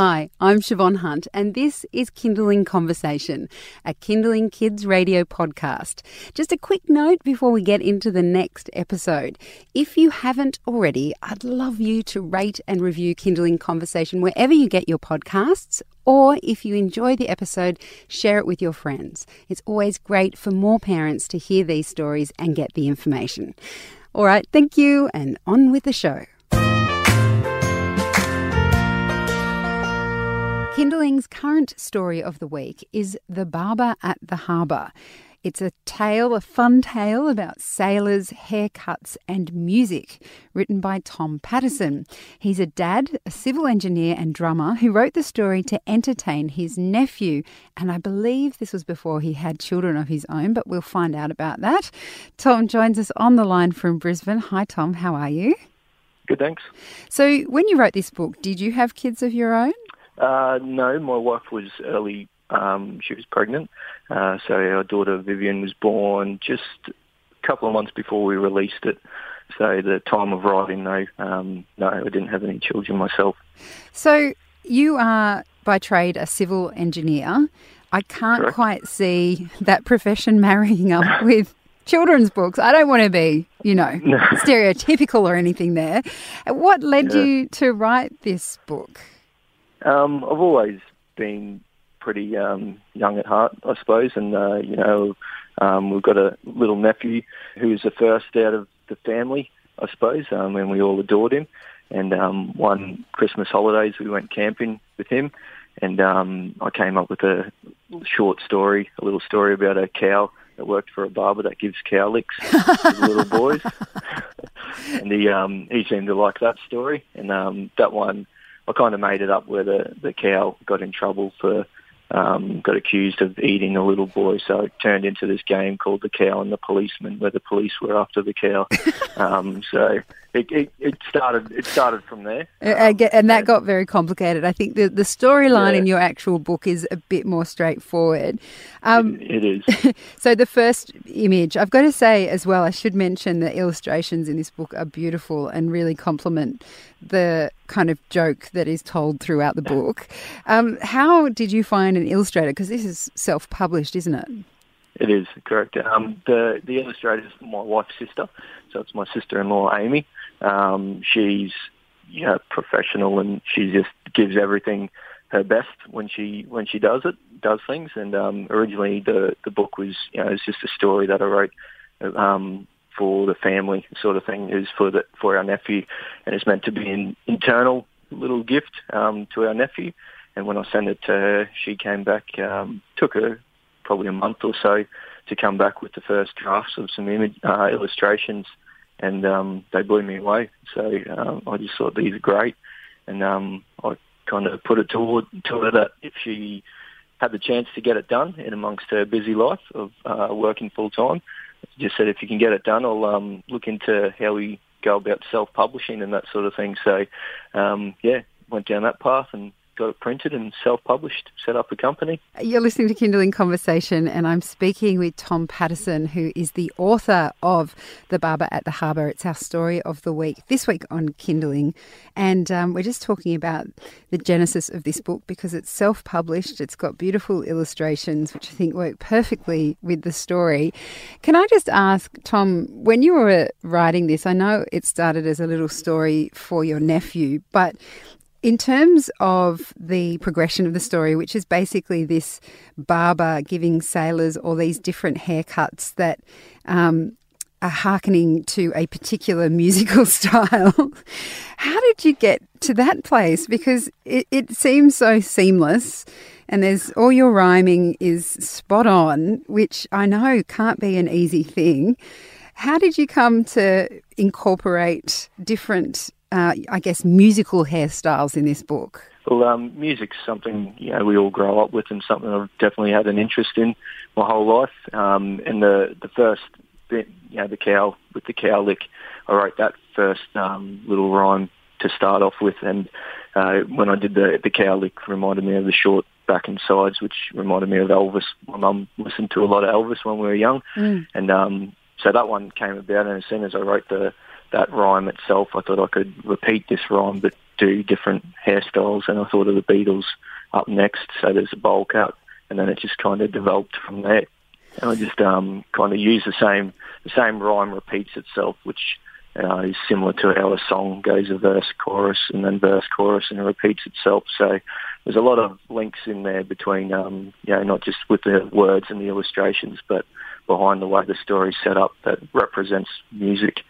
Hi, I'm Siobhan Hunt, and this is Kinderling Conversation, a Kinderling Kids radio podcast. Just a quick note before we get into the next episode. If you haven't already, I'd love you to rate and review Kinderling Conversation wherever you get your podcasts. Or if you enjoy the episode, share it with your friends. It's always great for more parents to hear these stories and get the information. All right, thank you, and on with the show. Kinderling's current story of the week is The Barber at the Harbour. It's a tale, a fun tale about sailors, haircuts, and music, written by Tom Patterson. He's a dad, a civil engineer, and drummer who wrote the story to entertain his nephew. And I believe this was before he had children of his own, but we'll find out about that. Tom joins us on the line from Brisbane. Hi, Tom. How are you? Good, thanks. So, when you wrote this book, did you have kids of your own? Uh, no, my wife was early. Um, she was pregnant, uh, so our daughter Vivian was born just a couple of months before we released it. So the time of writing, no, um, no, I didn't have any children myself. So you are by trade a civil engineer. I can't Correct. quite see that profession marrying up with children's books. I don't want to be, you know, No. stereotypical or anything there. What led Yeah. you to write this book? Um, I've always been pretty um, young at heart, I suppose, and uh, you know, um, we've got a little nephew who's the first out of the family, I suppose, um, and we all adored him. And um, one Christmas holidays, we went camping with him, and um, I came up with a short story, a little story about a cow that worked for a barber that gives cow licks to little boys. and he um, he seemed to like that story, and um, that one I kind of made it up where the the cow got in trouble for um, got accused of eating a little boy, so it turned into this game called the cow and the policeman, where the police were after the cow. um, so it, it, it started it started from there. Get- and that got very complicated. I think the, the storyline Yeah. in your actual book is a bit more straightforward. Um, it is. So the first image, I've got to say as well, I should mention the illustrations in this book are beautiful and really complement the kind of joke that is told throughout the book. Um, how did you find an illustrator? Because this is self-published, isn't it? It is correct. Um, the the illustrator is my wife's sister, so it's my sister-in-law Amy. Um, she's you know, professional and she just gives everything her best when she when she does it, does things. And um, originally the the book was you know it's just a story that I wrote um, for the family sort of thing. is for the for our nephew, and it's meant to be an internal little gift um, to our nephew. And when I sent it to her, she came back. Um, took her probably a month or so to come back with the first drafts of some image uh, illustrations, and um, they blew me away. So um, I just thought these are great, and um, I kind of put it toward to her that if she had the chance to get it done in amongst her busy life of uh, working full time, just said if you can get it done, I'll um, look into how we go about self-publishing and that sort of thing. So um, yeah, went down that path and got it printed and self-published, set up a company. You're listening to Kinderling Conversation, and I'm speaking with Tom Patterson, who is the author of The Barber at the Harbour. It's our story of the week, this week on Kinderling. And um, we're just talking about the genesis of this book because it's self published, it's got beautiful illustrations, which I think work perfectly with the story. Can I just ask, Tom, when you were writing this, I know it started as a little story for your nephew, but in terms of the progression of the story, which is basically this barber giving sailors all these different haircuts that um, are hearkening to a particular musical style, how did you get to that place? Because it, it seems so seamless. And there's all your rhyming is spot on, which I know can't be an easy thing. How did you come to incorporate different uh, I guess, musical hairstyles in this book? Well, um, music's something you know we all grow up with, and something I've definitely had an interest in my whole life. Um, and the the first bit, you know, the cow with the cow lick, I wrote that first um, little rhyme to start off with, and uh, when I did the the cow lick, reminded me of the short back and sides, which reminded me of Elvis. My mum listened to a lot of Elvis when we were young, Mm. and um, so that one came about. And as soon as I wrote the that rhyme itself, I thought I could repeat this rhyme, but do different hairstyles, and I thought of the Beatles up next. So there's a bowl cut, and then it just kind of developed from there. And I just um, kind of use the same the same rhyme repeats itself, which uh, is similar to how a song goes a verse, chorus, and then verse, chorus, and it repeats itself. So there's a lot of links in there between, um, you know, not just with the words and the illustrations, but behind the way the story's set up that represents music.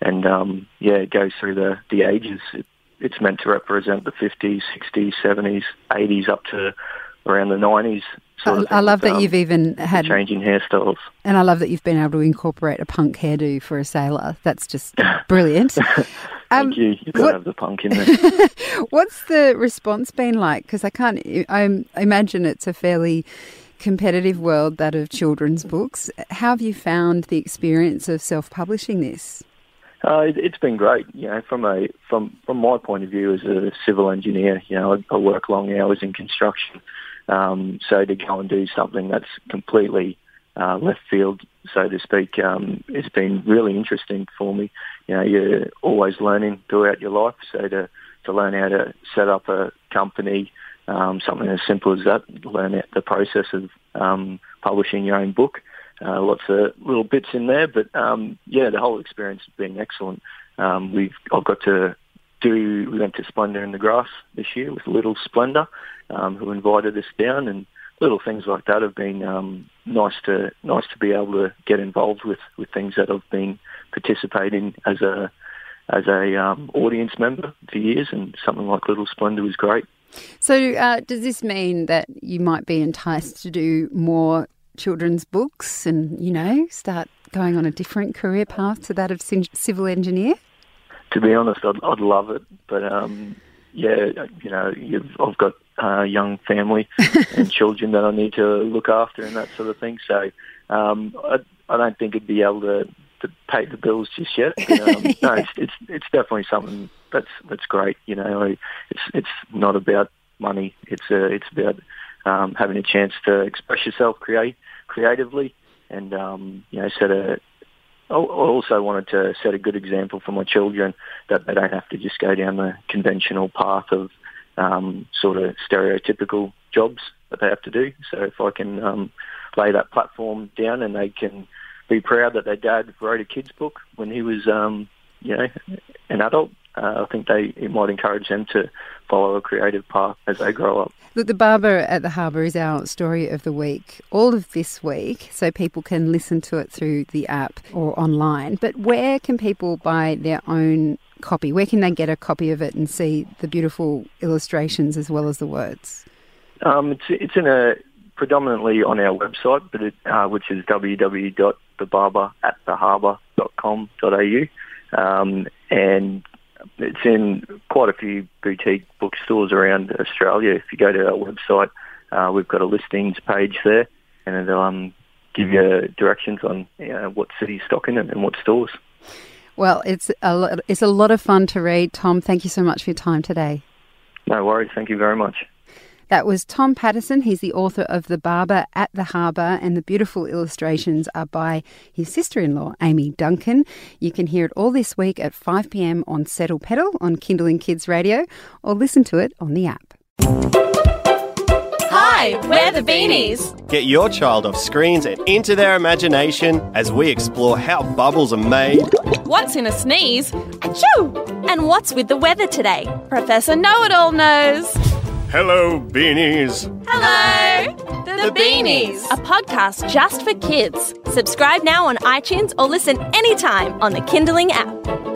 And um, yeah, it goes through the the ages. It, it's meant to represent the 50s, 60s, 70s, 80s, up to around the 90s. I, I, love that um, you've even had changing hairstyles, and I love that you've been able to incorporate a punk hairdo for a sailor. That's just brilliant. Thank um, you. You've got what, to have the punk in there. what's the response been like? Because I can't. I imagine it's a fairly competitive world, that of children's books. How have you found the experience of self-publishing this? Uh, it, has been great. You know, from a from from my point of view as a civil engineer, you know, I, I work long hours in construction. Um, so to go and do something that's completely uh, left field, so to speak, um, it's been really interesting for me. You know, you're always learning throughout your life. So to to learn how to set up a company, um, something as simple as that, learn the process of um, publishing your own book. Uh, lots of little bits in there, but um, yeah, the whole experience has been excellent. Um, we've I've got to do. We went to Splendour in the Grass this year with Little Splendour, um, who invited us down, and little things like that have been um, nice to nice to be able to get involved with with things that I've been participating as a as a um, audience member for years, and something like Little Splendour was great. So, uh, does this mean that you might be enticed to do more children's books and, you know, start going on a different career path to that of civil engineer? To be honest, I'd, I'd love it. But, um, yeah, you know, I've got a young family and children that I need to look after and that sort of thing. So um, I, I don't think I'd be able to, to pay the bills just yet. But, um, no, it's, it's, it's definitely something that's that's great. You know, it's it's not about money. It's uh, it's about um, having a chance to express yourself create creatively, and um, you know, set a. I also wanted to set a good example for my children that they don't have to just go down the conventional path of um, sort of stereotypical jobs that they have to do. So if I can um, lay that platform down and they can be proud that their dad wrote a kids book when he was, um, you know, an adult, uh, I think they it might encourage them to follow a creative path as they grow up. Look, the Barber at the Harbour is our story of the week, all of this week, so people can listen to it through the app or online. But where can people buy their own copy? Where can they get a copy of it and see the beautiful illustrations as well as the words? Um, it's, it's in a predominantly on our website, but it, uh, which is www.thebarberattheharbour.com.au. Um, and it's in quite a few boutique bookstores around Australia. If you go to our website, uh, we've got a listings page there, and it'll um, give you directions on you know, what city's stocking it and what stores. Well, it's a lot, it's a lot of fun to read. Tom, thank you so much for your time today. No worries. Thank you very much. That was Tom Patterson. He's the author of The Barber at the Harbour, and the beautiful illustrations are by his sister in law, Amy Duncan. You can hear it all this week at 5 pm on Settle Petal on Kinderling Kids Radio, or listen to it on the app. Hi, we're the Beanies. Get your child off screens and into their imagination as we explore how bubbles are made. What's in a sneeze? Achoo! And what's with the weather today? Professor Know It All knows. Hello, Beanies. Hello. The, the Beanies, a podcast just for kids. Subscribe now on iTunes or listen anytime on the Kinderling app.